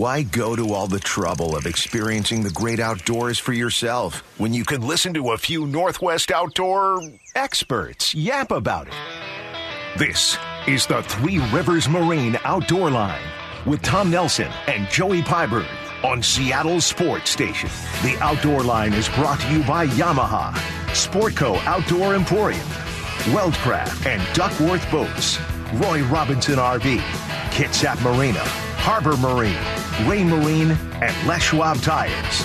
Why go to all the trouble of experiencing the great outdoors for yourself when you can listen to a few Northwest outdoor experts yap about it? This is the Three Rivers Marine Outdoor Line with Tom Nelson and Joey Pyburn on Seattle Sports Station. The Outdoor Line is brought to you by Yamaha, Sportco Outdoor Emporium, Weldcraft and Duckworth Boats, Roy Robinson RV, Kitsap Marina, Harbor Marine, Raymarine, and Les Schwab Tires.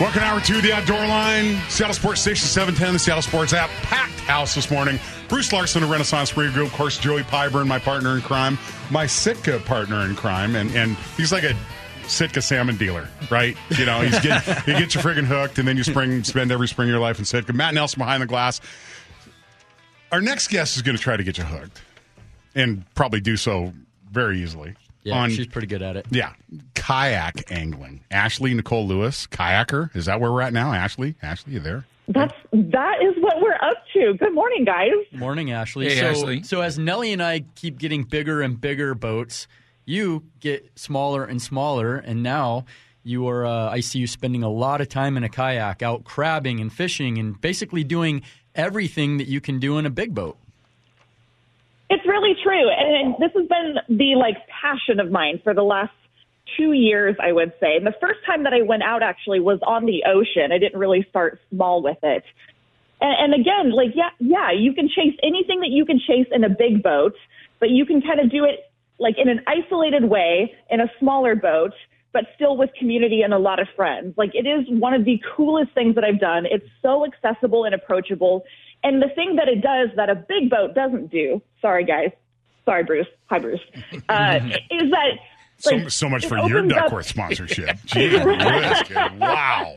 Welcome hour two, the outdoor line, Seattle Sports Station 710, the Seattle Sports app, packed house this morning. Bruce Larson of Renaissance Group, of course, Joey Pyburn, my partner in crime, my Sitka partner in crime, and and he's like a Sitka salmon dealer, right? You know, he's get, he gets you friggin' hooked, and then you spring spend every spring of your life in Sitka. Matt Nelson behind the glass. Our next guest is going to try to get you hooked, and probably do so very easily. Yeah, on, she's pretty good at it. yeah, kayak angling. Ashley Nicole Lewis, kayaker. Is that where we're at now? Ashley, Ashley, you there? That's that is what we're up to. Good morning, guys. Morning, Ashley. Hey, so, Ashley. so as Nellie and I keep getting bigger and bigger boats, you get smaller and smaller, and now you are. Uh, I see you spending a lot of time in a kayak, out crabbing and fishing, and basically doing everything that you can do in a big boat. It's really true, and this has been the like passion of mine for the last two years, I would say. And the first time that I went out actually was on the ocean. I didn't really start small with it. And, and again, like yeah, yeah, you can chase anything that you can chase in a big boat, but you can kind of do it like in an isolated way in a smaller boat, but still with community and a lot of friends. Like it is one of the coolest things that I've done. It's so accessible and approachable. And the thing that it does that a big boat doesn't do, sorry guys, sorry Bruce, hi Bruce, uh, is that So, like, so much for your opens up- Duckworth sponsorship. Gee wow.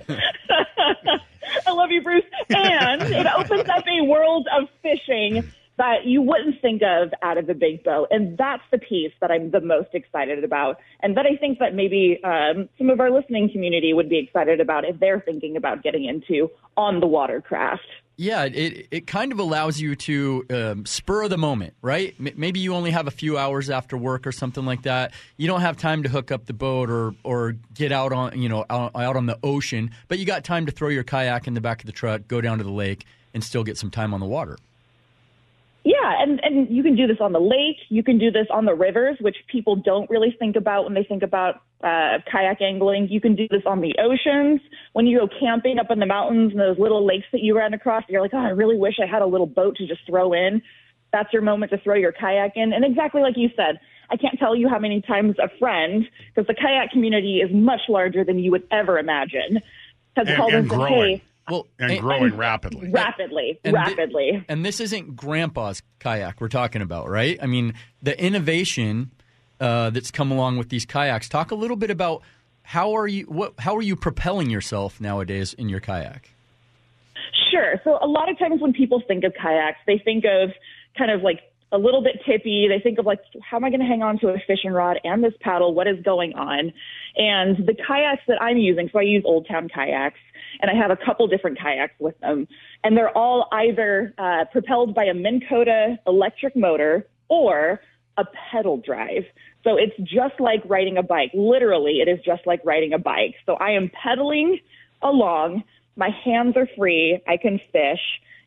I love you, Bruce. And it opens up a world of fishing that you wouldn't think of out of the big boat. And that's the piece that I'm the most excited about. And that I think that maybe um, some of our listening community would be excited about if they're thinking about getting into on the watercraft. Yeah, it it kind of allows you to um, spur the moment, right? M- maybe you only have a few hours after work or something like that. You don't have time to hook up the boat or or get out on you know out, out on the ocean, but you got time to throw your kayak in the back of the truck, go down to the lake, and still get some time on the water. Yeah, and, and you can do this on the lake. You can do this on the rivers, which people don't really think about when they think about uh, kayak angling. You can do this on the oceans. When you go camping up in the mountains and those little lakes that you ran across, you're like, oh, I really wish I had a little boat to just throw in. That's your moment to throw your kayak in. And exactly like you said, I can't tell you how many times a friend, because the kayak community is much larger than you would ever imagine, has And- called and and said, growing. hey, Well, And growing rapidly. rapidly, And thi- rapidly. and this isn't Grandpa's kayak we're talking about, right? I mean, the innovation uh, that's come along with these kayaks. Talk a little bit about how are you what how are you propelling yourself nowadays in your kayak? Sure. So a lot of times when people think of kayaks, they think of kind of like a little bit tippy. They think of like, how am I going to hang on to a fishing rod and this paddle? What is going on? And the kayaks that I'm using, so I use Old Town kayaks, and I have a couple different kayaks with them, and they're all either uh, propelled by a Minn Kota electric motor or a pedal drive. So it's just like riding a bike. Literally, it is just like riding a bike. So I am pedaling along. My hands are free. I can fish.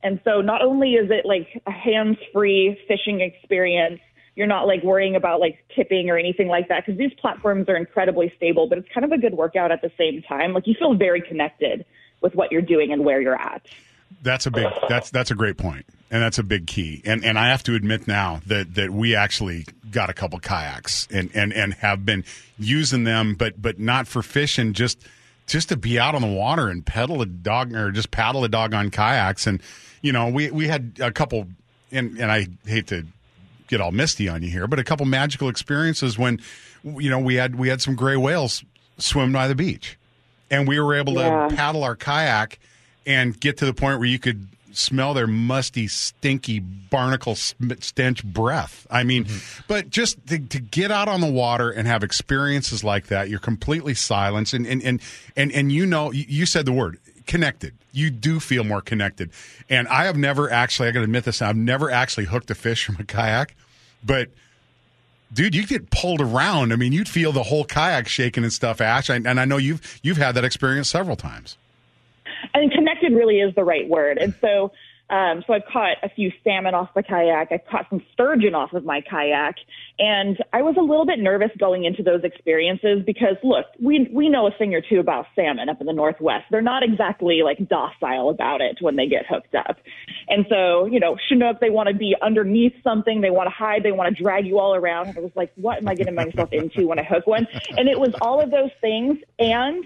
And so not only is it like a hands-free fishing experience, you're not like worrying about like tipping or anything like that because these platforms are incredibly stable, but it's kind of a good workout at the same time. Like you feel very connected with what you're doing and where you're at. That's a big. That's that's a great point, and that's a big key. And and I have to admit now that that we actually got a couple kayaks and and and have been using them, but but not for fishing, just just to be out on the water and pedal a dog or just paddle a dog on kayaks. And you know, we we had a couple, and and I hate to get all misty on you here, but a couple magical experiences when you know we had we had some gray whales swim by the beach, and we were able Yeah. to paddle our kayak and get to the point where you could smell their musty, stinky, barnacle stench breath. I mean, mm-hmm. but just to, to get out on the water and have experiences like that, you're completely silenced, and and and and, and you know, you- you said the word connected. You do feel more connected, and I have never actually. I got to admit this. I've never actually hooked a fish from a kayak, but dude, you get pulled around. I mean, you'd feel the whole kayak shaking and stuff, Ash. And I know you've you've had that experience several times. And connected really is the right word. And so um, so I've caught a few salmon off the kayak. I've caught some sturgeon off of my kayak, and I was a little bit nervous going into those experiences because look, we we know a thing or two about salmon up in the northwest. They're not exactly like docile about it when they get hooked up, and so you know Chinook they want to be underneath something, they want to hide, they want to drag you all around. And I was like, what am I getting myself into when I hook one? And it was all of those things and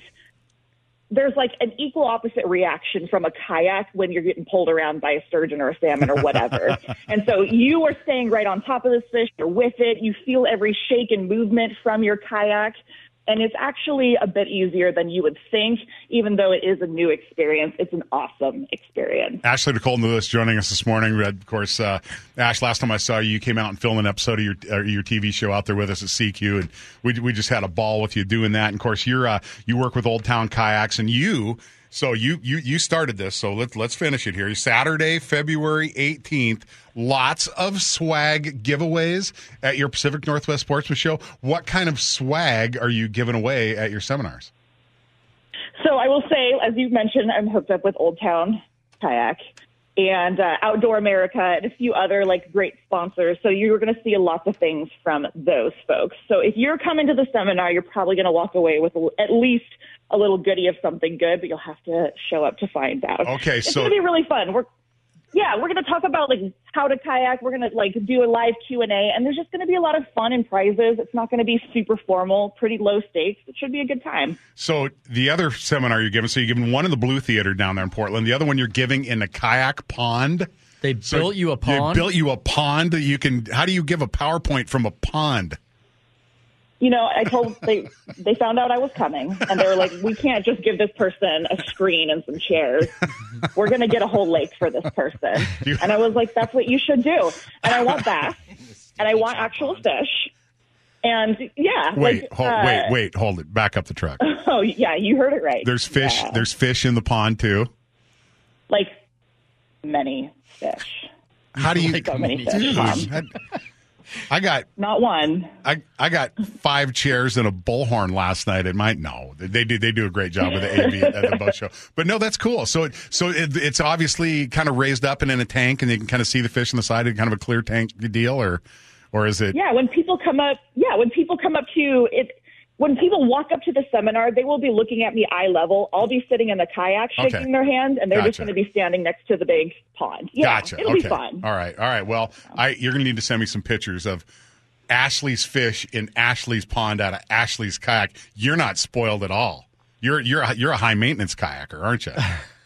there's like an equal opposite reaction from a kayak when you're getting pulled around by a sturgeon or a salmon or whatever. and so you are staying right on top of this fish, you're with it, you feel every shake and movement from your kayak. And it's actually a bit easier than you would think, even though it is a new experience. It's an awesome experience. Ashley Nicole Lewis joining us this morning. Of course, uh, Ash, last time I saw you, you came out and filmed an episode of your uh, your TV show out there with us at CQ, and we we just had a ball with you doing that. And of course, you're uh, you work with Old Town Kayaks, and you so you you you started this. So let's let's finish it here. Saturday, February eighteenth. Lots of swag giveaways at your Pacific Northwest Sportsman Show. What kind of swag are you giving away at your seminars? So I will say, as you mentioned, I'm hooked up with Old Town Kayak and uh, Outdoor America and a few other like great sponsors. So you're going to see lots of things from those folks. So if you're coming to the seminar, you're probably going to walk away with at least a little goodie of something good, but you'll have to show up to find out. Okay, it's so going to be really fun. We're yeah, we're going to talk about like how to kayak. We're going to like do a live Q and A, and there's just going to be a lot of fun and prizes. It's not going to be super formal, pretty low stakes. It should be a good time. So the other seminar you're giving, so you're giving one in the Blue Theater down there in Portland. The other one you're giving in the kayak pond. They So built you a pond. They built you a pond that you can. How do you give a PowerPoint from a pond? You know, I told they they found out I was coming, and they were like, "We can't just give this person a screen and some chairs. We're going to get a whole lake for this person." And I was like, "That's what you should do." And I want bass, and I want actual fish, and yeah. Wait, like, hold, uh, wait, wait, hold it. Back up the truck. Oh yeah, you heard it right. There's fish. Yeah. There's fish in the pond too. like many fish. How do you? Think so many Dude, fish. Mom. I, got Not one. I, I got five chairs and a bullhorn last night at my no they do they do a great job with the AV at the boat show but no that's cool. So it, so it, it's obviously kind of raised up and in a tank and you can kind of see the fish on the side of kind of a clear tank deal or or is it? Yeah, when people come up, yeah, when people come up to it, when people walk up to the seminar, they will be looking at me eye level. I'll be sitting in the kayak, shaking Okay. their hand, and they're just going to be standing next to the big pond. Yeah, gotcha. it'll okay. be fun. all right. All right. Well I you're gonna need to send me some pictures of Ashley's fish in Ashley's pond out of Ashley's kayak. You're not spoiled at all. You're you're a, you're a high maintenance kayaker aren't you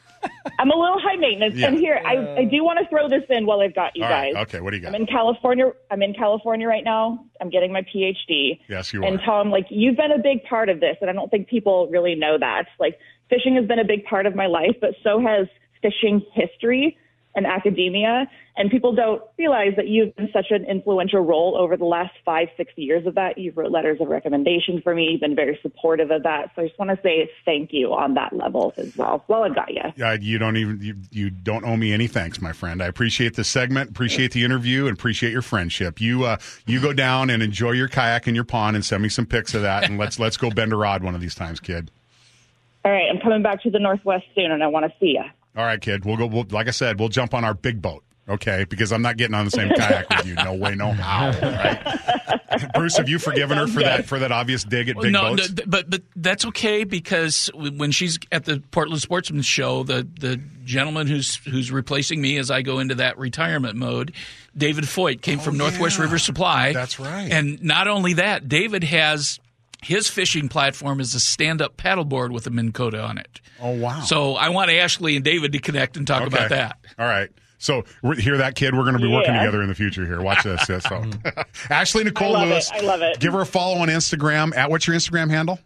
I'm a little high maintenance, Yeah. and here I, I do want to throw this in while I've got you all right guys. okay what do you got I'm in California. I'm in California right now. I'm getting my PhD. Yes, you are. And. Tom, like you've been a big part of this, and I don't think people really know that. Like fishing has been a big part of my life, but so has fishing history and academia. And people don't realize that you've been such an influential role over the last five, six years of that. You've wrote letters of recommendation for me. You've been very supportive of that. So I just want to say thank you on that level as well. Well, I got you. Uh, you don't even you, you don't owe me any thanks, my friend. I appreciate the segment, appreciate the interview, and appreciate your friendship. You uh, you go down and enjoy your kayak in your pond, and send me some pics of that, and let's let's go bend a rod one of these times, kid. All right, I'm coming back to the Northwest soon, and I want to see you. All right, kid. We'll go. We'll, like I said, we'll jump on our big boat. Okay, because I'm not getting on the same kayak with you. No way, no how. Right? Bruce, have you forgiven her for that for that obvious dig at big no, boats? no, but but that's okay because when she's at the Portland Sportsman Show, the the gentleman who's who's replacing me as I go into that retirement mode, David Foyt came oh, from Northwest Oh, yeah. River Supply. That's right. And not only that, David has his fishing platform is a stand-up paddleboard with a Minn Kota on it. oh wow. So I want Ashley and David to connect and talk Okay. about that. All right. So we're- hear that, kid? We're going to be working together in the future here. Watch this. Yeah, so, mm-hmm. Ashley Nicole I love Lewis. it. I love it. Give her a follow on Instagram. At what's your Instagram handle?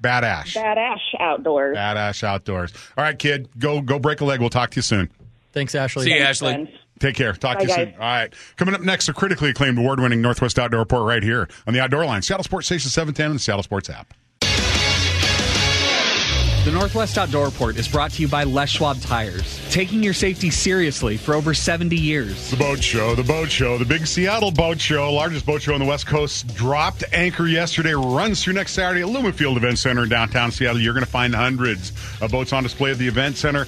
Bad Ash. Bad Ash outdoors. Bad Ash Outdoors. All right, kid. Go go break a leg. We'll talk to you soon. Thanks, Ashley. See you, Ashley. Friends. Take care. Talk to Bye, you soon. All right. Coming up next, a critically acclaimed award winning Northwest Outdoor Report right here on the Outdoor Line. Seattle Sports Station 710 and the Seattle Sports app. The Northwest Outdoor Report is brought to you by Les Schwab Tires, taking your safety seriously for over 70 years. The boat show, the boat show, the big Seattle boat show, largest boat show on the West Coast, dropped anchor yesterday, runs through next Saturday at Lumen Field Event Center in downtown Seattle. You're going to find hundreds of boats on display at the event center.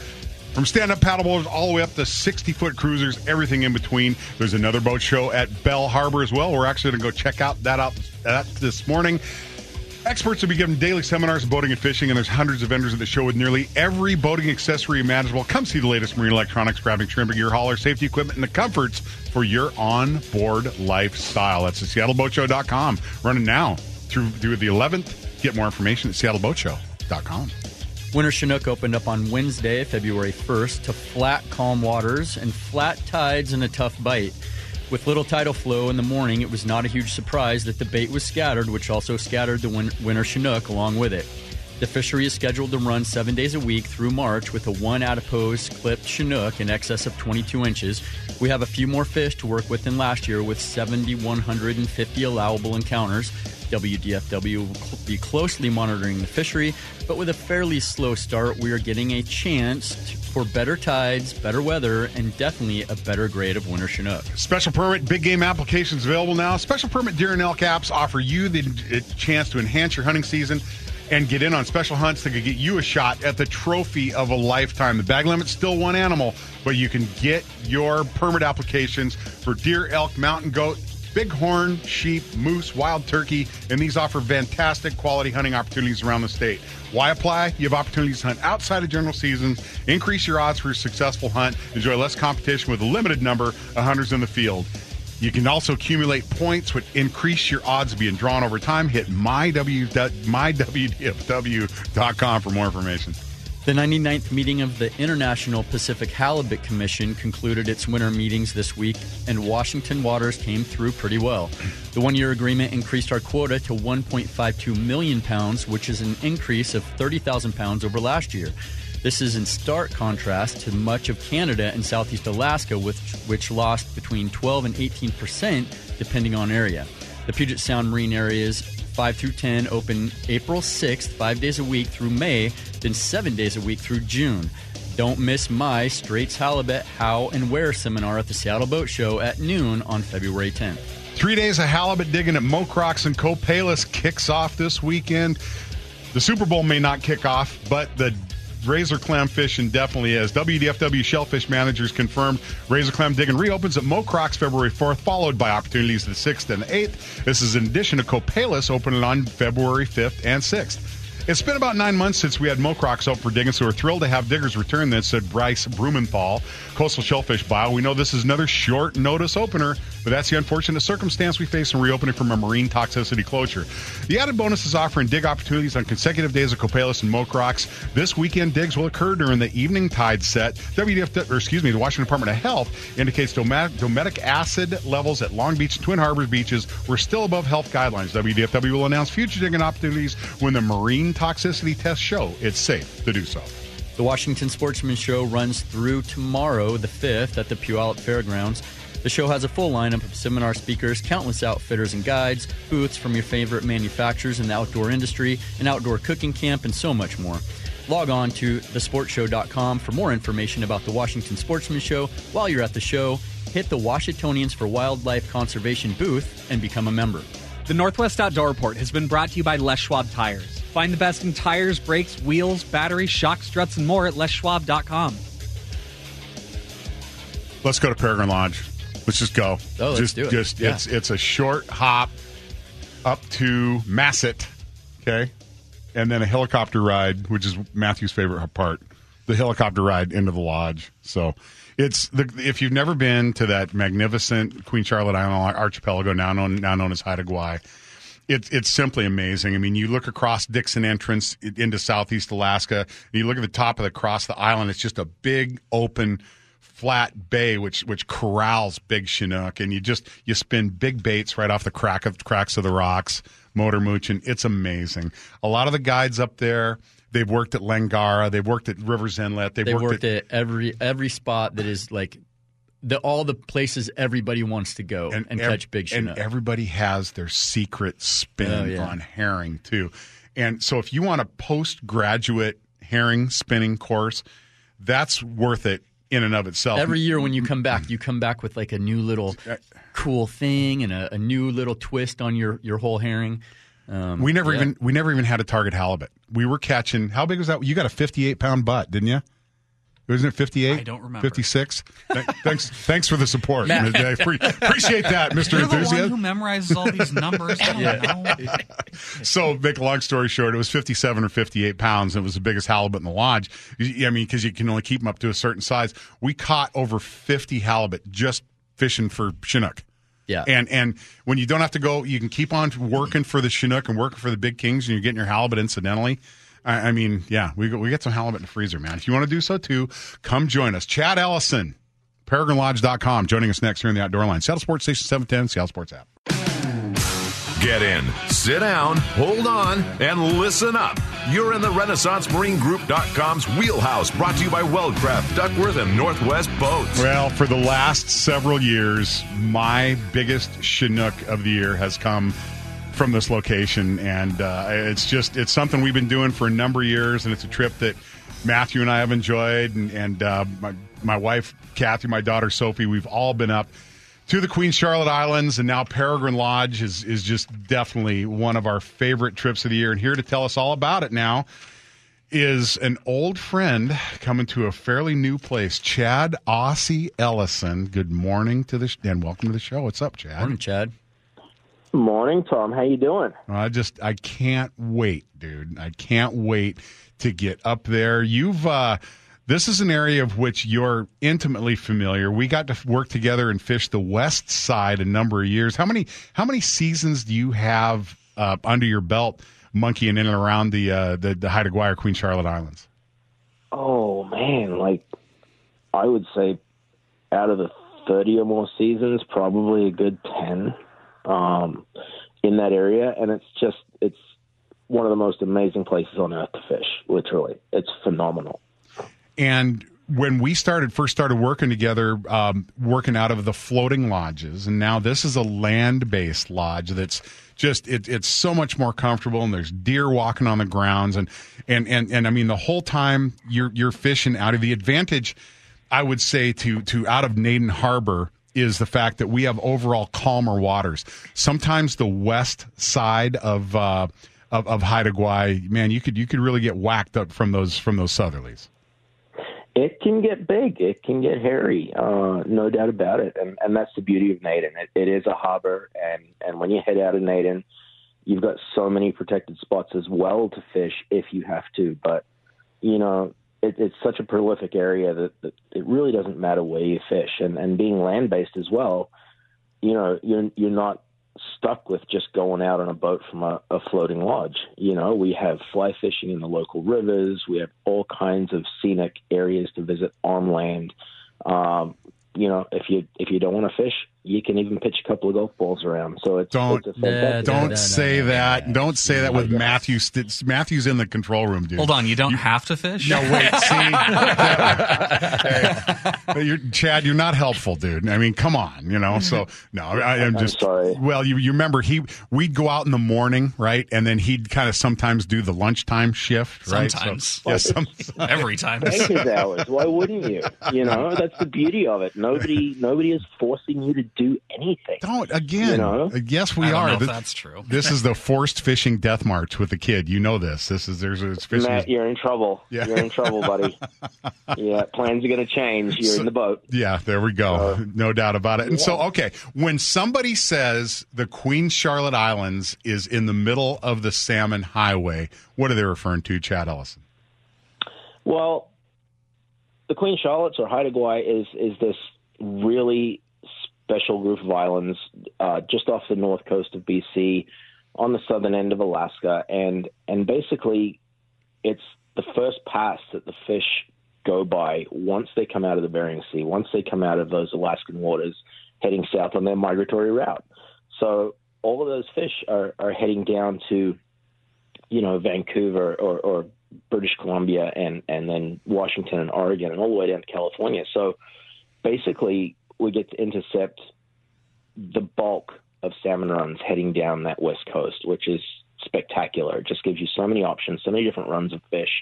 From stand up paddleboards all the way up to 60 foot cruisers, everything in between. There's another boat show at Bell Harbor as well. We're actually going to go check out that out that this morning. Experts will be giving daily seminars on boating and fishing, and there's hundreds of vendors at the show with nearly every boating accessory imaginable. Come see the latest marine electronics, grabbing shrimp, gear hauler, safety equipment, and the comforts for your on-board lifestyle. That's at seattleboatshow.com. Running now through, through the 11th. Get more information at seattleboatshow.com. Winter Chinook opened up on Wednesday, February 1st, to flat, calm waters and flat tides and a tough bite. With little tidal flow in the morning, it was not a huge surprise that the bait was scattered, which also scattered the win- winter Chinook along with it. The fishery is scheduled to run seven days a week through March with a one adipose clipped Chinook in excess of 22 inches. We have a few more fish to work with than last year with 7,150 allowable encounters. WDFW will be closely monitoring the fishery, but with a fairly slow start, we are getting a chance for better tides, better weather, and definitely a better grade of winter Chinook. Special permit big game applications available now. Special permit deer and elk apps offer you the chance to enhance your hunting season and get in on special hunts that could get you a shot at the trophy of a lifetime. The bag limit's still one animal, but you can get your permit applications for deer, elk, mountain goat, bighorn, sheep, moose, wild turkey, and these offer fantastic quality hunting opportunities around the state. Why apply? You have opportunities to hunt outside of general seasons, increase your odds for a successful hunt, enjoy less competition with a limited number of hunters in the field. You can also accumulate points, which increase your odds of being drawn over time. Hit myw, mywdfw.com for more information. The 99th meeting of the International Pacific Halibut Commission concluded its winter meetings this week, and Washington waters came through pretty well. The one year agreement increased our quota to 1.52 million pounds, which is an increase of 30,000 pounds over last year. This is in stark contrast to much of Canada and southeast Alaska, which, which lost between 12 and 18 percent, depending on area. The Puget Sound marine areas 5 through 10 open April 6th, five days a week through May, then seven days a week through June. Don't miss my Straits Halibut How and Where seminar at the Seattle Boat Show at noon on February 10th. Three days of halibut digging at Mocrocks and Copalis kicks off this weekend. The Super Bowl may not kick off, but the razor clam fishing definitely is. WDFW shellfish managers confirmed razor clam digging reopens at Mocrocks February 4th, followed by opportunities the 6th and 8th. This is in addition to Copalis opening on February 5th and 6th. It's been about nine months since we had Mocrocks out for digging, so we're thrilled to have diggers return this, said Bryce Blumenthal, Coastal Shellfish Bio. We know this is another short notice opener, but that's the unfortunate circumstance we face in reopening from a marine toxicity closure. The added bonus is offering dig opportunities on consecutive days of Copalis and Mocrocks. This weekend digs will occur during the evening tide set. WDF, or excuse me, the Washington Department of Health indicates domet- domoic acid levels at Long Beach and Twin Harbors beaches were still above health guidelines. WDFW will announce future digging opportunities when the marine toxicity tests show it's safe to do so. The Washington Sportsman Show runs through tomorrow, the 5th, at the Puyallup Fairgrounds. The show has a full lineup of seminar speakers, countless outfitters and guides, booths from your favorite manufacturers in the outdoor industry, an outdoor cooking camp, and so much more. Log on to thesportshow.com for more information about the Washington Sportsman Show. While you're at the show, hit the Washingtonians for Wildlife Conservation booth and become a member. The Northwest Outdoor Report has been brought to you by Les Schwab Tires. Find the best in tires, brakes, wheels, batteries, shock struts, and more at leschwab.com. Let's go to Peregrine Lodge. Let's just go. Oh, let's just, do it. Just Yeah. it's it's a short hop up to Masset, okay, and then a helicopter ride, which is Matthew's favorite part. The helicopter ride into the lodge. So it's the if you've never been to that magnificent Queen Charlotte Island archipelago, now known now known as Haida Gwaii, it's it's simply amazing. I mean, you look across Dixon Entrance into Southeast Alaska, and you look at the top of the across the island. It's just a big open flat bay which which corrals big chinook and you just you spin big baits right off the crack of cracks of the rocks motor mooching it's amazing a lot of the guides up there they've worked at Langara they've worked at Rivers Inlet they've They worked, worked at, at every every spot that is like the all the places everybody wants to go and, ev- catch big and everybody has their secret spin Oh, yeah. on herring too and so if you want a postgraduate herring spinning course, that's worth it in and of itself. Every year when you come back, you come back with like a new little uh, cool thing and a, a new little twist on your, your whole herring. Um, we never yeah. even we never even had a target halibut. We were catching. How big was that? You got a fifty-eight pound butt, didn't you? Wasn't it fifty-eight? I don't remember. Fifty-six. Thanks, thanks for the support. Matt. I appreciate that, Mister You're the one who memorizes all these numbers. I. So, make a long story short, it was 57 or 58 pounds, and it was the biggest halibut in the lodge. I mean, because you can only keep them up to a certain size. We caught over 50 halibut just fishing for Chinook. Yeah. And and when you don't have to go, you can keep on working for the Chinook and working for the big kings, and you're getting your halibut incidentally. I, I mean, yeah, we got, we get some halibut in the freezer, man. If you want to do so too, come join us. Chad Ellison, PeregrineLodge.com, joining us next here in the Outdoor Line. Seattle Sports Station 710, Seattle Sports app. Get in, sit down, hold on, and listen up. You're in the RenaissanceMarineGroup.com's wheelhouse, brought to you by Weldcraft, Duckworth, and Northwest Boats. Well, for the last several years, my biggest Chinook of the year has come from this location, and uh, it's just it's something we've been doing for a number of years, and it's a trip that Matthew and I have enjoyed, and, and uh, my my wife Kathy, my daughter Sophie, we've all been up to the Queen Charlotte Islands, and now Peregrine Lodge is is just definitely one of our favorite trips of the year. And here to tell us all about it now is an old friend coming to a fairly new place, Chad Aussie Ellison. Good morning to the sh- and welcome to the show. What's up, Chad? Morning, Chad. Morning, Tom. How you doing? I just I can't wait, dude. I can't wait to get up there. You've uh this is an area of which you're intimately familiar. We got to work together and fish the west side a number of years. How many how many seasons do you have uh, under your belt monkeying in and around the uh, the the Haida Gwaii Queen Charlotte Islands? Oh man, like I would say, out of the thirty or more seasons, probably a good ten um, in that area, and it's just it's one of the most amazing places on earth to fish. Literally, it's phenomenal. And when we started first started working together, um, working out of the floating lodges, and now this is a land based lodge that's just it, it's so much more comfortable, and there's deer walking on the grounds, and and and and I mean the whole time you're you're fishing out of the advantage. I would say to to out of Naden Harbor is the fact that we have overall calmer waters. Sometimes the west side of uh, of, of Haida Gwaii, man, you could you could really get whacked up from those from those southerlies. It can get big. It can get hairy. Uh, no doubt about it. And and that's the beauty of Naden. It, it is a harbor, and and when you head out of Naden, you've got so many protected spots as well to fish if you have to. But you know, it, it's such a prolific area that, that it really doesn't matter where you fish. And and being land based as well, you know, you're you're not stuck with just going out on a boat from a, a floating lodge. You know, we have fly fishing in the local rivers. We have all kinds of scenic areas to visit on land. Um, you know, if you if you don't want to fish, you can even pitch a couple of golf balls around. So it's, Don't- it's a Yeah, Don't no, no, say no, that. no. Don't say that with Matthew. St- Matthew's in the control room, dude. Hold on, you don't have to fish. No, wait. See, Hey, you're, Chad, you're not helpful, dude. I mean, come on, you know. So no, I, I'm I'm just sorry. Well, you you remember he we'd go out in the morning, right, and then he'd kind of sometimes do the lunchtime shift, right? So- Sometimes. yeah, some, Every time. banker's hours. Why wouldn't you? You know, that's the beauty of it. Nobody nobody is forcing you to do anything. don't again. You know? Yes, we I don't are. know if This- that's true. This is the forced fishing death march with the kid. You know this. This is there's it's fishing. Matt, you're in trouble. Yeah. You're in trouble, buddy. yeah, plans are going to change. You're in the boat. Yeah, there we go. no doubt about it. And so, okay, when somebody says the Queen Charlotte Islands is in the middle of the Salmon Highway, what are they referring to, Chad Ellison? Well, the Queen Charlotte's or Haida Gwaii is is this really special group of islands uh, just off the north coast of BC, on the southern end of Alaska, and and basically, it's the first pass that the fish go by once they come out of the Bering Sea, once they come out of those Alaskan waters, heading south on their migratory route. So all of those fish are, are heading down to, you know, Vancouver or, or British Columbia and, and then Washington and Oregon and all the way down to California. So basically, we get to intercept the bulk of salmon runs heading down that west coast, which is spectacular. It just gives you so many options, so many different runs of fish.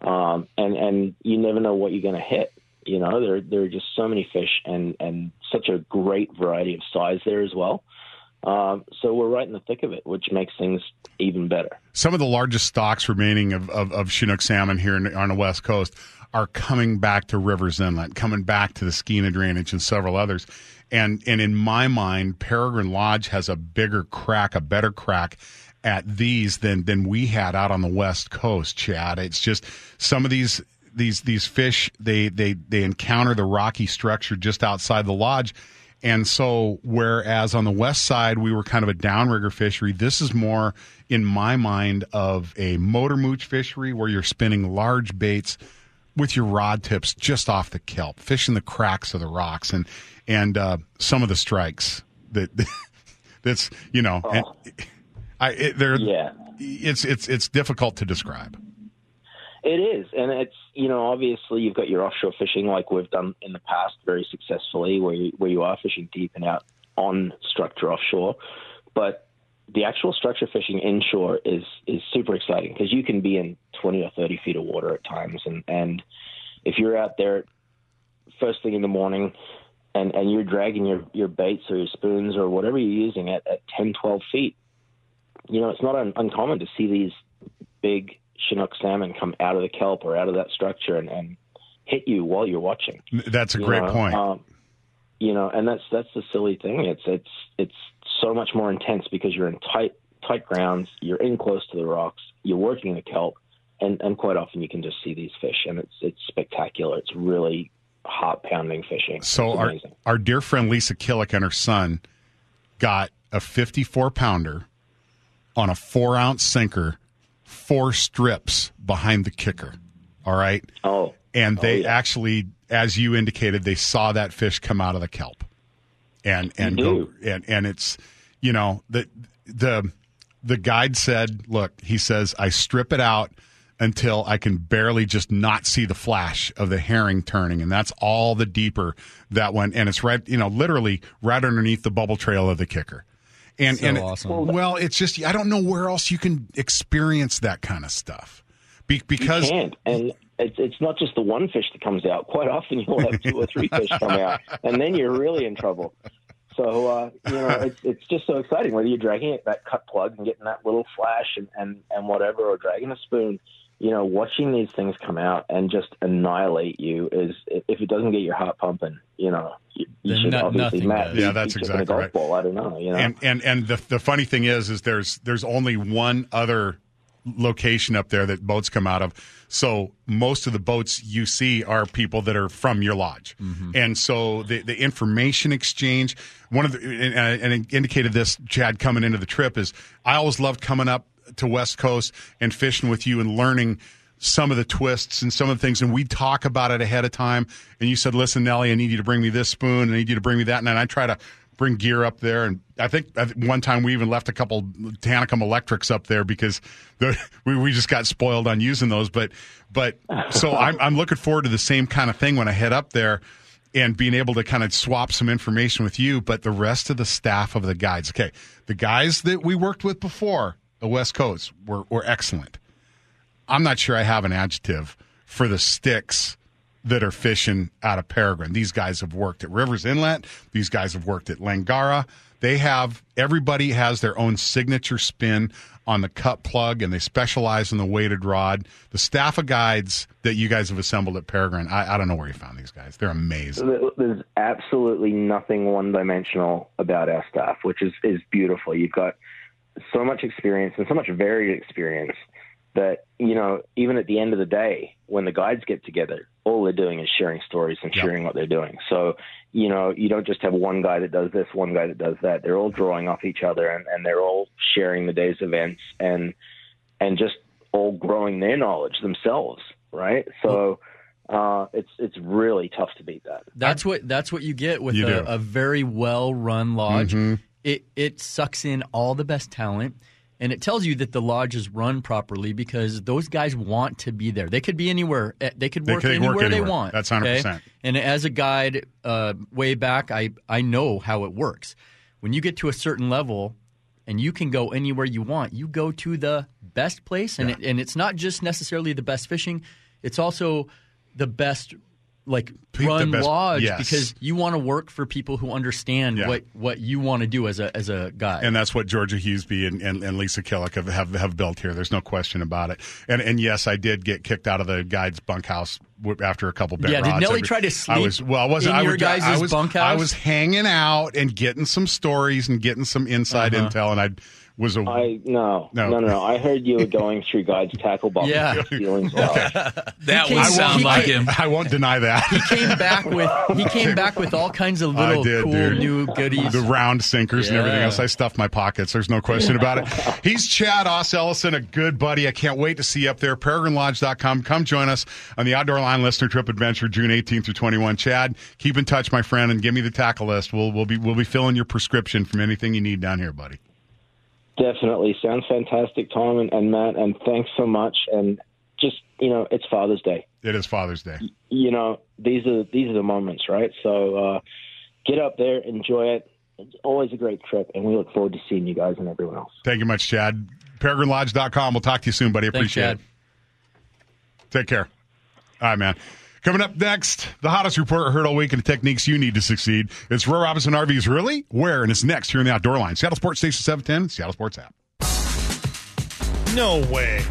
um, and and you never know what you're going to hit. You know, there there are just so many fish and and such a great variety of size there as well. Um, so we're right in the thick of it, which makes things even better. Some of the largest stocks remaining of, of, of Chinook salmon here in, on the West Coast are coming back to Rivers Inlet, coming back to the Skeena Drainage and several others. And and in my mind, Peregrine Lodge has a bigger crack, a better crack at these than than we had out on the West Coast, Chad. It's just some of these these these fish they they they encounter the rocky structure just outside the lodge. And so, whereas on the west side we were kind of a downrigger fishery, this is more, in my mind, of a motor mooch fishery where you're spinning large baits with your rod tips just off the kelp, fishing the cracks of the rocks, and and uh, some of the strikes that that's you know, Oh. and I it, they're Yeah. it's it's it's difficult to describe. It is, and it's you know obviously you've got your offshore fishing like we've done in the past very successfully, where you, where you are fishing deep and out on structure offshore, but the actual structure fishing inshore is is super exciting because you can be in 20 or 30 feet of water at times, and and if you're out there first thing in the morning and and you're dragging your your baits or your spoons or whatever you're using at, at 10 12 feet you know it's not un- uncommon to see these big chinook salmon come out of the kelp or out of that structure and, and hit you while you're watching. That's a you great know, point. um, you know and that's that's the silly thing. It's it's it's so much more intense because you're in tight tight grounds you're in close to the rocks you're working the kelp and and quite often you can just see these fish and it's it's spectacular. It's really heart pounding fishing. So our our dear friend Lisa Killick and her son got a 54 pounder on a four ounce sinker, four strips behind the kicker. All right, oh and oh, they Oh, yeah. actually, as you indicated, they saw that fish come out of the kelp, and and go and and it's you know the the the guide said, look, he says I strip it out until I can barely just not see the flash of the herring turning, and that's all the deeper that one, and it's right, you know, literally right underneath the bubble trail of the kicker. And So and awesome. well, it's just I don't know where else you can experience that kind of stuff, Be- because you can't. And it's it's not just the one fish that comes out. Quite often you'll have two or three fish come out, and then you're really in trouble. So uh, you know, it's it's just so exciting whether you're dragging it that cut plug and getting that little flash and and and whatever, or dragging a spoon. You know, watching these things come out and just annihilate you is if it doesn't get your heart pumping, you know, you, you should no- obviously nothing Matt. Yeah, that's you exactly golf right. Ball, I don't know, you know. and and and the the funny thing is is there's there's only one other location up there that boats come out of so most of the boats you see are people that are from your lodge mm-hmm. and so the the information exchange one of the and, and indicated this chad coming into the trip is i always loved coming up to west coast and fishing with you and learning some of the twists and some of the things, and we talk about it ahead of time. And you said, "Listen, Nelly, I need you to bring me this spoon. I need you to bring me that." And then I try to bring gear up there. And I think one time we even left a couple Tanacum electrics up there because the, we we just got spoiled on using those. But but so I'm I'm looking forward to the same kind of thing when I head up there. And being able to kind of swap some information with you, but the rest of the staff of the guides. Okay, the guys that we worked with before the West Coast were, were excellent. I'm not sure I have an adjective for the sticks that are fishing out of Peregrine. These guys have worked at Rivers Inlet. These guys have worked at Langara. They have everybody has their own signature spin on the cut plug, and they specialize in the weighted rod. The staff of guides that you guys have assembled at Peregrine, I, I don't know where you found these guys. They're amazing. There's absolutely nothing one dimensional about our staff, which is, is beautiful. You've got so much experience and so much varied experience that, you know, even at the end of the day, when the guides get together, all they're doing is sharing stories and Yep. sharing what they're doing. So, you know, you don't just have one guy that does this, one guy that does that. They're all drawing off each other and, and they're all sharing the day's events and and just all growing their knowledge themselves, right? So uh, it's it's really tough to beat that. That's what that's what you get with You a, a very well run lodge. Mhm. It it sucks in all the best talent, and it tells you that the lodge is run properly because those guys want to be there. They could be anywhere. eh, They could They work, could work anywhere, they want. That's 100%. And as a guide, uh, way back, I I know how it works. When you get to a certain level. And you can go anywhere you want. You go to the best place, and it, and it's not just necessarily the best fishing. it's also the best like run best- lodge yes. because you want to work for people who understand Yeah. what what you want to do as a as a guy. And that's what Georgia Hughesby and, and, and Lisa Killick have, have have built here. There's no question about it. And and yes, I did get kicked out of the guide's bunkhouse after a couple bet Yeah, did. Nelly try to I sleep was well. I wasn't. in I your was, I was, bunkhouse? I was hanging out and getting some stories and getting some inside Uh-huh. intel, and I was a. I no, No. no, no, no. I heard you were going through God's tackle box Yeah. ceilings. That came- would sound like he him. I won't deny that. He came back with he came back with all kinds of little did, cool dude. new goodies. The round sinkers and everything else. I stuffed my pockets. There's no question about it. He's Chad Oss Ellison, a good buddy. I can't wait to see you up there. PeregrineLodge.com. Come join us on the Outdoor Line Listener Trip Adventure, June 18th through 21. Chad, keep in touch, my friend, and give me the tackle list. We'll we'll be we'll be filling your prescription from anything you need down here, buddy. Definitely sounds fantastic, Tom and, and Matt, and thanks so much. And just you know, it's Father's Day. It is Father's Day. You know, these are these are the moments, right? So uh, get up there, enjoy it. It's always a great trip, and we look forward to seeing you guys and everyone else. Thank you much, Chad. PeregrineLodge.com. We'll talk to you soon, buddy. Thanks, Appreciate Chad. it. Take care. All right, man. Coming up next, the hottest report heard all week and the techniques you need to succeed. It's Roy Robinson RVs Really? Where? And it's next here in the Outdoor Line. Seattle Sports Station 710, Seattle Sports app. No way.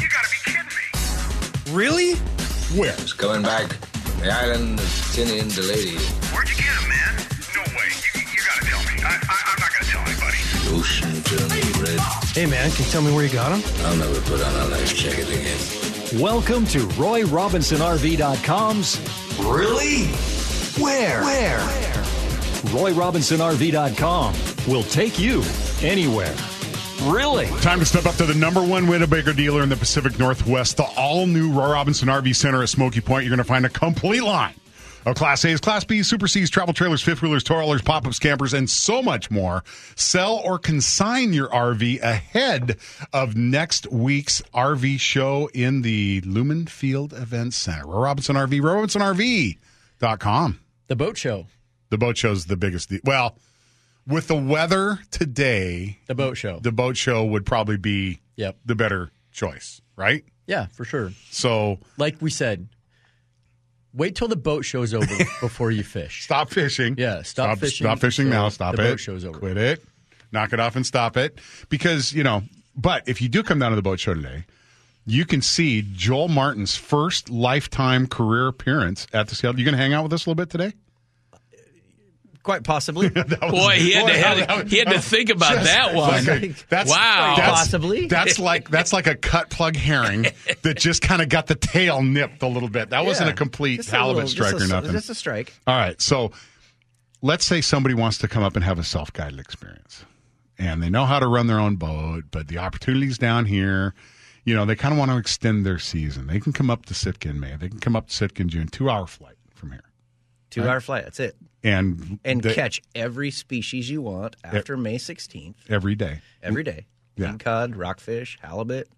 You gotta be kidding me. Really? Where? It's Coming back from the island of Tinian the lady. Where'd you get him, man? No way. You, you gotta tell me. I, I, I'm not gonna tell anybody. The ocean turned red. Hey, man, can you tell me where you got him? I'll never put on a life jacket again. Welcome to RoyRobinsonRV.com's Really? Where? Where? RoyRobinsonRV.com will take you anywhere. Really? Time to step up to the number one Winnebago dealer in the Pacific Northwest, the all new Roy Robinson RV Center at Smoky Point. You're going to find a complete line of Class A's, Class B's, Super C's, travel trailers, fifth wheelers, tow haulers, pop ups, campers, and so much more. Sell or consign your RV ahead of next week's RV show in the Lumen Field Event Center. Roy Robinson RV, RoyRobinsonRV.com. The boat show. The boat show's the biggest. De- well, with the weather today, The boat show. the boat show would probably be Yep. the better choice, right? Yeah, for sure. So Like we said, wait till the boat show's over before you fish. stop fishing. Yeah, stop fishing Stop fishing now. Stop it. the it. boat show's over. Quit it. Knock it off and stop it. Because you know. But if you do come down to the boat show today, you can see Joel Martin's first lifetime career appearance at the Seattle. You going to hang out with us a little bit today? Quite possibly. Boy, he had, Boy, to, had, that he had to think about Just that one. like- that's Wow. that's- Possibly. That's like that's like a cut plug herring that just kind of got the tail nipped a little bit. That wasn't a complete Just a halibut little- strike just or a- nothing. Just a strike. All right. So let's say somebody wants to come up and have a self guided experience and they know how to run their own boat, but the opportunity's down here. You know, they kind of want to extend their season. They can come up to Sitka in May. They can come up to Sitka in June, two hour flight from here. Two hour flight. That's it. And, And they- catch every species you want after May 16th, every day. every day. Yeah. King cod, rockfish, halibut,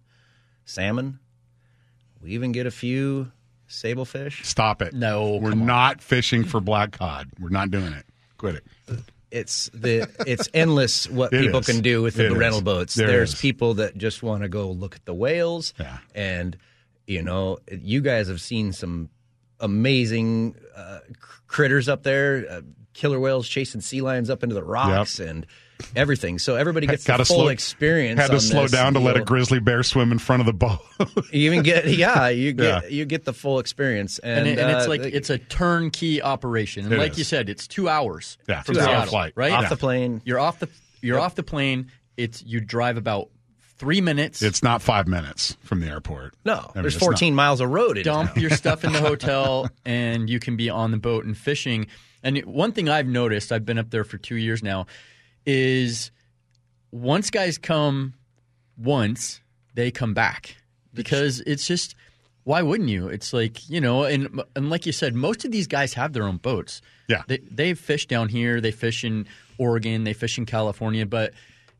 salmon. We even get a few sablefish. Stop it. No, We're come on. not fishing for black cod. We're not doing it. Quit it. It's the it's endless what It people is. can do with the It rental is. boats. There There's is. people that just want to go look at the whales. Yeah. And you know, you guys have seen some amazing uh, critters up there, uh, killer whales chasing sea lions up into the rocks and everything. So everybody gets the Gotta full slow- experience. Had to on slow this down to let a grizzly bear swim in front of the boat. You even get yeah, you get Yeah. you get the full experience, and, and, it- and it's uh, like it's a turnkey operation. And like is. you said, it's two hours Yeah, from two-hour Seattle, flight. right? off Yeah. the plane. You're off the you're off the plane. It's you drive about three minutes. it's not five minutes from the airport. No, I mean, there's it's not. 14 miles of road. In dump town. your stuff in the hotel and you can be on the boat and fishing. And one thing I've noticed, I've been up there for two years now, is once guys come once, they come back because it's just why wouldn't you? It's like you know, and and like you said, most of these guys have their own boats. Yeah. they they fish down here, they fish in Oregon, they fish in California, but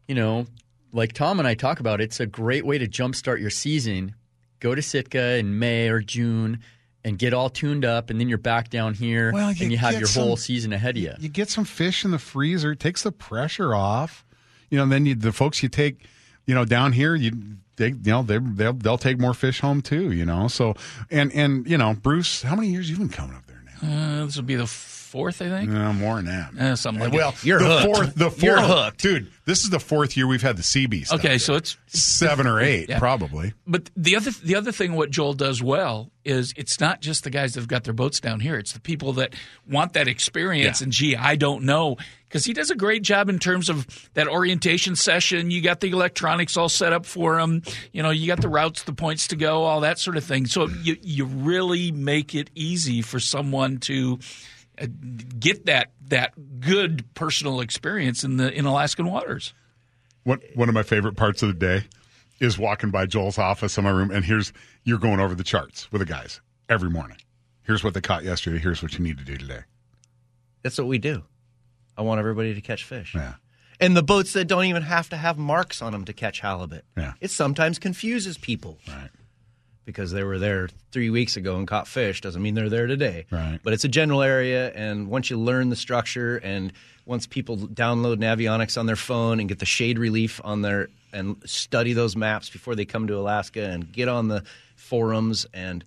you know, like Tom and I talk about, it's a great way to jumpstart your season. Go to Sitka in May or June and get all tuned up, and then you're back down here, Well, you and you have your some- whole season ahead of you. You get some fish in the freezer, it takes the pressure off. You know, and then you, the folks you take, you know, down here, you they you know they they'll, they'll take more fish home too. You know, so and and you know, Bruce, how many years you been coming up there now? Uh, this will be the fourth, I think. No, more than that. Uh, something like well, that. You're the hooked. fourth, the 4th You're hooked. dude. This is the fourth year we've had the CB. Okay, so it's seven or eight, Yeah. probably. But the other the other thing what Joel does well is it's not just the guys that've got their boats down here. It's the people that want that experience Yeah. and gee, I don't know because he does a great job in terms of that orientation session. You got the electronics all set up for him. You know, you got the routes, the points to go, all that sort of thing. So you you really make it easy for someone to get that that good personal experience in the in Alaskan waters. What one of my favorite parts of the day is walking by Joel's office in my room, and here's you're going over the charts with the guys every morning. Here's what they caught yesterday. Here's what you need to do today. That's what we do. I want everybody to catch fish. Yeah. And the boats that don't even have to have marks on them to catch halibut. Yeah. It sometimes confuses people. Right. Because they were there three weeks ago and caught fish doesn't mean they're there today. Right. But it's a general area, and once you learn the structure, and once people download Navionics on their phone and get the shade relief on their and study those maps before they come to Alaska and get on the forums and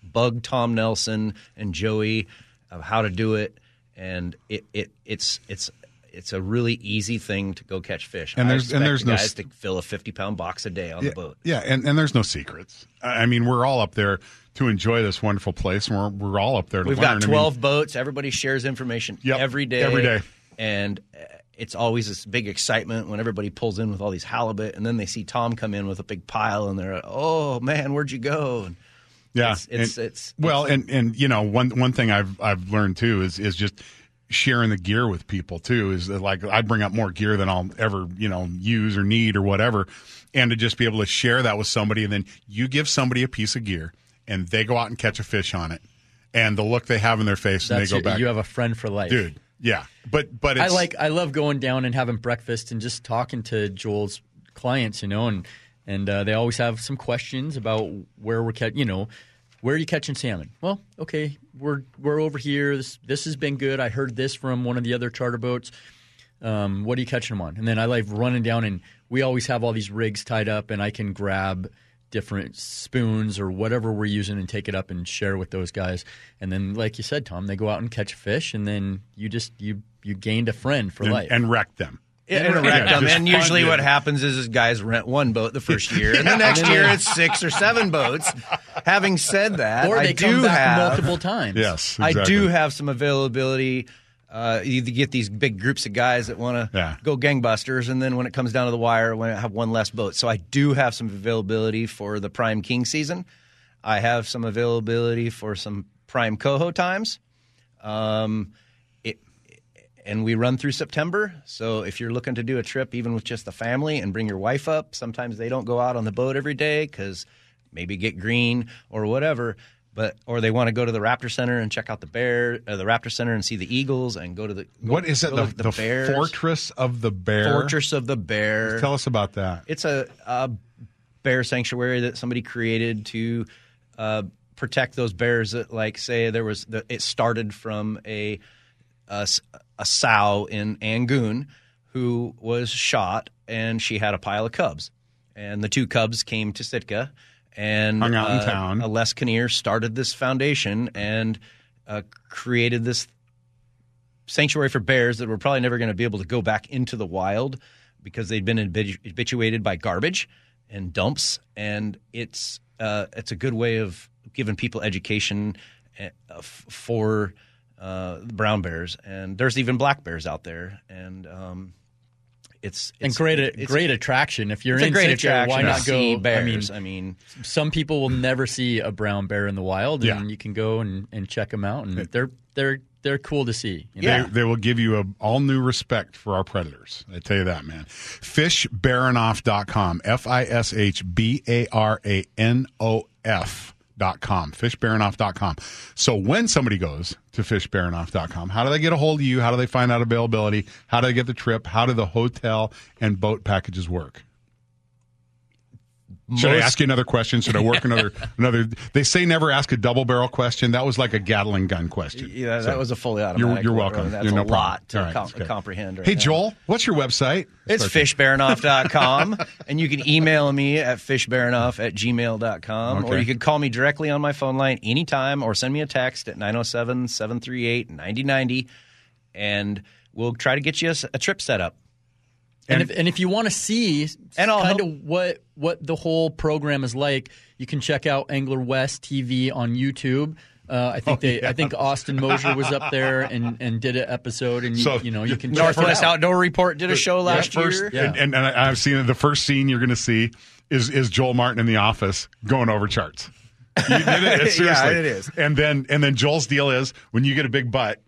bug Tom Nelson and Joey of how to do it, and it, it it's it's it's a really easy thing to go catch fish. And I there's- and there's the no guys to fill a fifty pound box a day on yeah, the boat. Yeah, and, and there's no secrets. I I mean, we're all up there to enjoy this wonderful place, and we're, we're all up there to We've learn. I got mean, 12 boats. Everybody shares information Yep, every day. every day. And uh, it's always this big excitement when everybody pulls in with all these halibut, and then they see Tom come in with a big pile, and they're, oh man, where'd you go? And Yeah, it's it's, and- it's well, and and you know one one thing I've I've learned too is is just sharing the gear with people too is that like I bring up more gear than I'll ever you know use or need or whatever, and to just be able to share that with somebody, and then you give somebody a piece of gear, and they go out and catch a fish on it, and the look they have in their face, and they go your- back, you have a friend for life, dude. Yeah, but but I like I love going down and having breakfast and just talking to Joel's clients, you know, and and uh, they always have some questions about where we're catching, you know, where are you catching salmon? Well, okay, we're we're over here. This this has been good. I heard this from one of the other charter boats. Um, what are you catching them on? And then I like running down, and we always have all these rigs tied up, and I can grab different spoons or whatever we're using and take it up and share with those guys. And then, like you said, Tom, they go out and catch fish, and then you just you you gained a friend for and, life. and wrecked them. Yeah, and wreck Yeah, them. And usually, fun, what happens is, is guys rent one boat the first year, and the next year it's six or seven boats. Having said that, or they I come do back have multiple times. Yes, I do have some availability. Uh, you get these big groups of guys that want to Yeah. go gangbusters, and then when it comes down to the wire, when I have one less boat, so I do have some availability for the prime king season. I have some availability for some prime coho times. Um, it, and we run through September. So if you're looking to do a trip, even with just the family, and bring your wife up, sometimes they don't go out on the boat every day because maybe get green or whatever. But or they want to go to the Raptor Center and check out the bear, uh, the Raptor Center and see the eagles, and go to the go- What is it? The, the, bears. fortress of the bear. Fortress of the Bear. Tell us about that. It's a, a bear sanctuary that somebody created to uh, protect those bears. That, like, say, there was the, it started from a, s- a sow in Angoon who was shot, and she had a pile of cubs, and the two cubs came to Sitka. And Hung out in uh, town. uh, Les Kinnear started this foundation and uh, created this sanctuary for bears that were probably never going to be able to go back into the wild because they'd been habitu- habituated by garbage and dumps. And it's uh, it's a good way of giving people education uh, f- for uh, brown bears. And there's even black bears out there. And um, it's, and it's great, it's- great attraction. If you're it's a in great Sitka, attraction why to not see go? bears. I I mean, mean, some people will never see a brown bear in the wild, and you can go and, and check them out, and they're they're they're cool to see. you know? They, they will give you a all new respect for our predators. I tell you that, man. Fishbaranof.com. F I S H B A R A N O F. Dot com, fishbaranof.com. So when somebody goes to fishbaranof.com, how do they get a hold of you? How do they find out availability? How do they get the trip? How do the hotel and boat packages work? Should I ask you another question? Should I work another another? They say never ask a double barrel question. That was like a Gatling gun question. Yeah, that was a fully You're, automatic. you're welcome. That's You're no a lot to right, com- comprehend. Right Hey now. Joel, what's your website? It's fishbaranof.com, and you can email me at fishbaranof at gmail.com, or you can call me directly on my phone line anytime, or send me a text at 907 738 9090, and we'll try to get you a trip set up. And, if, and if you want to see And I'll kind help- of what what the whole program is like, you can check out Angler West TV on YouTube. Uh, I think Oh, they, yeah. I think Austin Mosier was up there and, and did an episode, and you, So, you know you can Northwest out. Outdoor Report did a show last first, year. Yeah. and, and, and I've seen it. The first scene you're going to see is is Joel Martin in the office going over charts. You did it, It's Yeah, it is. And then and then Joel's deal is when you get a big butt.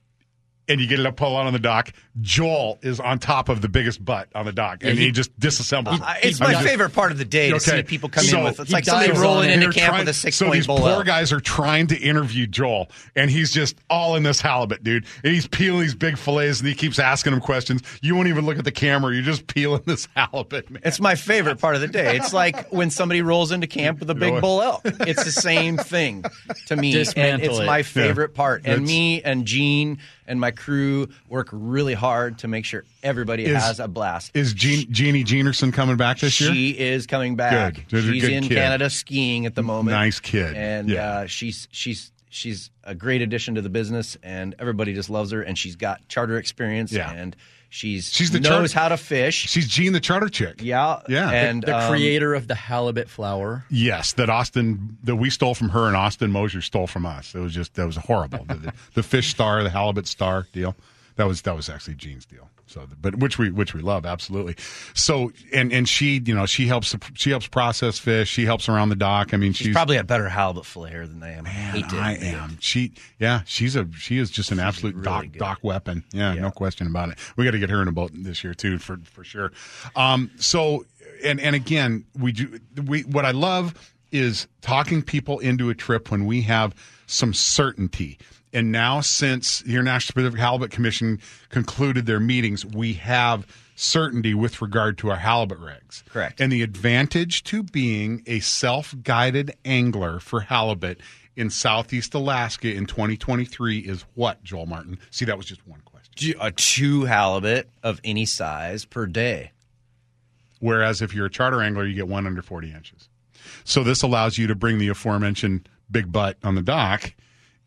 And you get it up pull out on the dock. Joel is on top of the biggest butt on the dock, and he- he, just disassembles. Uh, it. it's I my just- favorite part of the day to Okay. see people come So in with. It's like somebody rolling on it. into camp trying- with a six so point these bull poor out. guys are trying to interview Joel, and he's just all in this halibut, dude. And he's peeling these big fillets, and he keeps asking him questions. You won't even look at the camera; you're just peeling this halibut, man. It's my favorite part of the day. It's like when somebody rolls into camp with a big bull elk. It's the same thing to me. and it's it. my favorite part. And That's- me and Gene and my crew work really hard to make sure everybody Is- has a blast. Is Jean, Jeannie Jeanerson coming back this year? she is coming back. Good. She's She's good in kid. Canada skiing at the moment. Nice kid. And Yeah. uh, she's she's she's a great addition to the business, and everybody just loves her. And she's got charter experience. Yeah. And she's She's the knows charter- how to fish. She's Jean, the charter chick. yeah. Yeah. And the um, creator of the halibut flower. Yes, that Austin that we stole from her and Austin Mosier stole from us. It was just that was horrible. the, the fish star, the halibut star deal. That was that was actually Jean's deal. So, but which we which we love absolutely. So, and and she, you know, she helps she helps process fish. She helps around the dock. I mean, she's, She's probably a better halibut flayer than I am. I hate I am. She, yeah, she's a she is just an absolute really dock good. dock weapon. Yeah, Yeah. no question about it. We got to get her in a boat this year too, for for sure. Um, so, and and again, we do we what I love is talking people into a trip when we have some certainty. And now, since the International Pacific Halibut Commission concluded their meetings, we have certainty with regard to our halibut regs. Correct. And the advantage to being a self guided angler for halibut in Southeast Alaska in 2023 is what, Joel Martin? See, that was just one question. A two halibut of any size per day. Whereas if you're a charter angler, you get one under 40 inches. So this allows you to bring the aforementioned big butt on the dock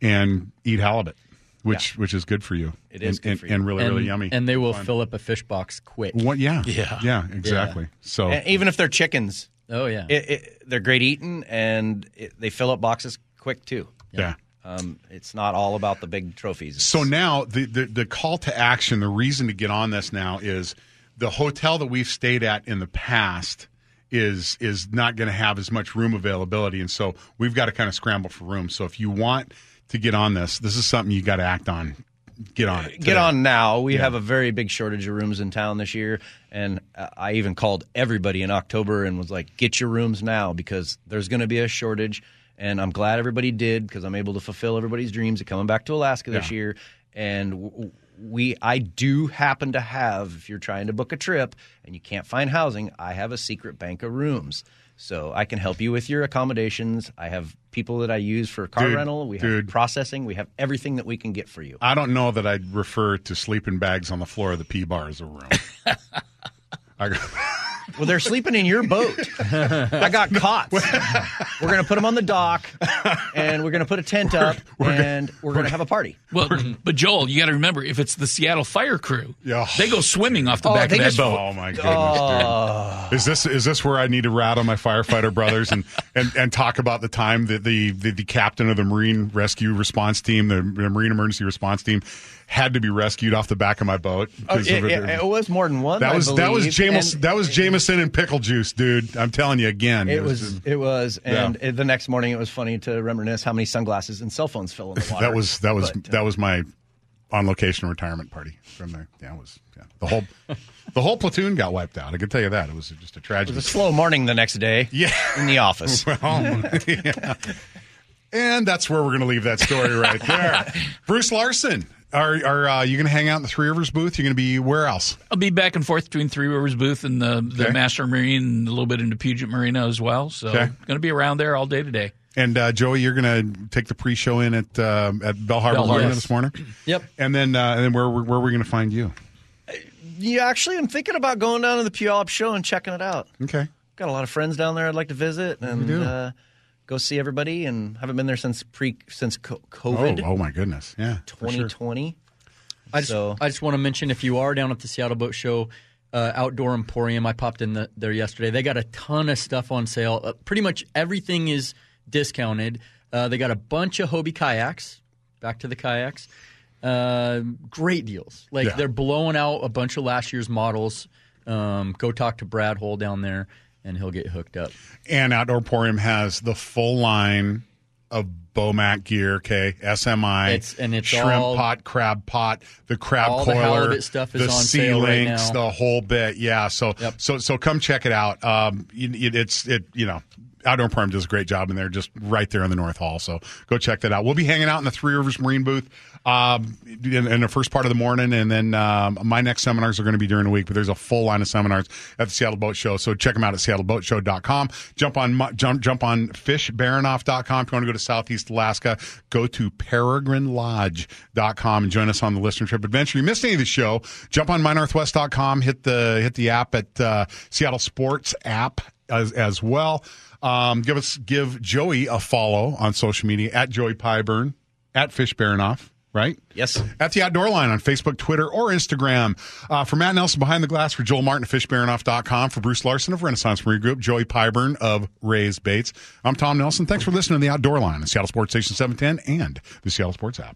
and eat halibut, which which is good for you. It is and, good and, for you. and really and, really yummy. And they will fill up a fish box quick. what? Yeah, Yeah. yeah, exactly. So And even if they're chickens, Oh yeah. it, it, they're great eating and it, they fill up boxes quick too. yeah. Um, it's not all about the big trophies. So now the, the the call to action, the reason to get on this now is the hotel that we've stayed at in the past is is not going to have as much room availability, and so we've got to kind of scramble for room. So if you want to get on this, this is something you got to act on. Get on it. Get on now. We have a very big shortage of rooms in town this year, and uh, I even called everybody in October and was like, "Get your rooms now because there's going to be a shortage." And I'm glad everybody did because I'm able to fulfill everybody's dreams of coming back to Alaska this Yeah. year. And w- we, I do happen to have, if you're trying to book a trip and you can't find housing, I have a secret bank of rooms. So I can help you with your accommodations. I have people that I use for car Dude, rental. We have dude. processing. We have everything that we can get for you. I don't know that I'd refer to sleeping bags on the floor of the P bar as a room. I, Well, they're sleeping in your boat. I got caught. We're going to put them on the dock, and we're going to put a tent up, and we're going to have a party. Well, but Joel, you got to remember if it's the Seattle Fire Crew, Yeah. they go swimming off the Oh, back of that just- boat. Oh my goodness, dude! Ah. Is this is this where I need to rat on my firefighter brothers and, and, and talk about the time that the, the, the captain of the Marine Rescue Response Team, the, the Marine Emergency Response Team, had to be rescued off the back of my boat? Oh, because it, it- it was more than one. that I was that was James and that was Jameson and pickle juice, dude. I'm telling you again. It was. It was. And Yeah. it- the next morning, it was funny to reminisce how many sunglasses and cell phones fell in the water. that was that was But, uh, that was my on location retirement party from there. Yeah, it was yeah. the whole the whole platoon got wiped out. I can tell you that it was just a It tragedy. was a slow morning the next day. Yeah. in the office. Well, yeah. And that's where we're going to leave that story right there. Bruce Larson, Are, are uh, you going to hang out in the Three Rivers booth? You're going to be where else? I'll be back and forth between Three Rivers booth and the, the Okay. Master Marine and a little bit into Puget Marina as well. So Okay. going to be around there all day today. And uh, Joey, you're going to take the pre-show in at uh, at Bell Harbor Bell Harbor. Marina this morning. Yep. And then uh, and then where where are we going to find you? You actually, I'm thinking about going down to the Puyallup show and checking it out. Okay. Got a lot of friends down there I'd like to visit and do. uh, go see everybody. And haven't been there since pre since COVID. Oh, oh my goodness. Yeah. for sure. 2020. I just, So- I just want to mention if you are down at the Seattle Boat Show, uh, Outdoor Emporium, I popped in the, there yesterday. They got a ton of stuff on sale. Uh, pretty much everything is discounted. Uh, they got a bunch of Hobie kayaks. Back to the kayaks. Uh, great deals. Like Yeah. they're blowing out a bunch of last year's models. Um, go talk to Brad Hole down there, and he'll get hooked up. And Outdoor Emporium has the full line of Bomac gear, okay, SMI, It's- and it's shrimp all- pot, crab pot, the crab All coiler, halibut stuff is the on sea sale right links, now. the whole bit. Yeah, so Yep. so so come check it out. Um, you- it's it you know. Outdoor Emporium does a great job, and they're just right there in the North Hall. So go check that out. We'll be hanging out in the Three Rivers Marine booth um, in, in the first part of the morning, and then um, my next seminars are going to be during the week. But there's a full line of seminars at the Seattle Boat Show, so check them out at seattleboatshow.com. Jump on jump jump on fishbaranof.com. If you want to go to Southeast Alaska, go to peregrinelodge.com and join us on the listener trip adventure. You missed any of the show? Jump on mynorthwest.com. Hit the hit the app at uh, Seattle Sports app as as well. Um, give us give Joey a follow on social media at Joey Pyburn at Fish Baranof. Right? Yes. At the Outdoor Line on Facebook, Twitter, or Instagram. Uh, for Matt Nelson behind the glass, for Joel Martin of FishBaranof.com, for Bruce Larson of Renaissance Marine Group, Joey Pyburn of Raised Baits. I'm Tom Nelson. Thanks for listening to the Outdoor Line on Seattle Sports Station 710 and the Seattle Sports app.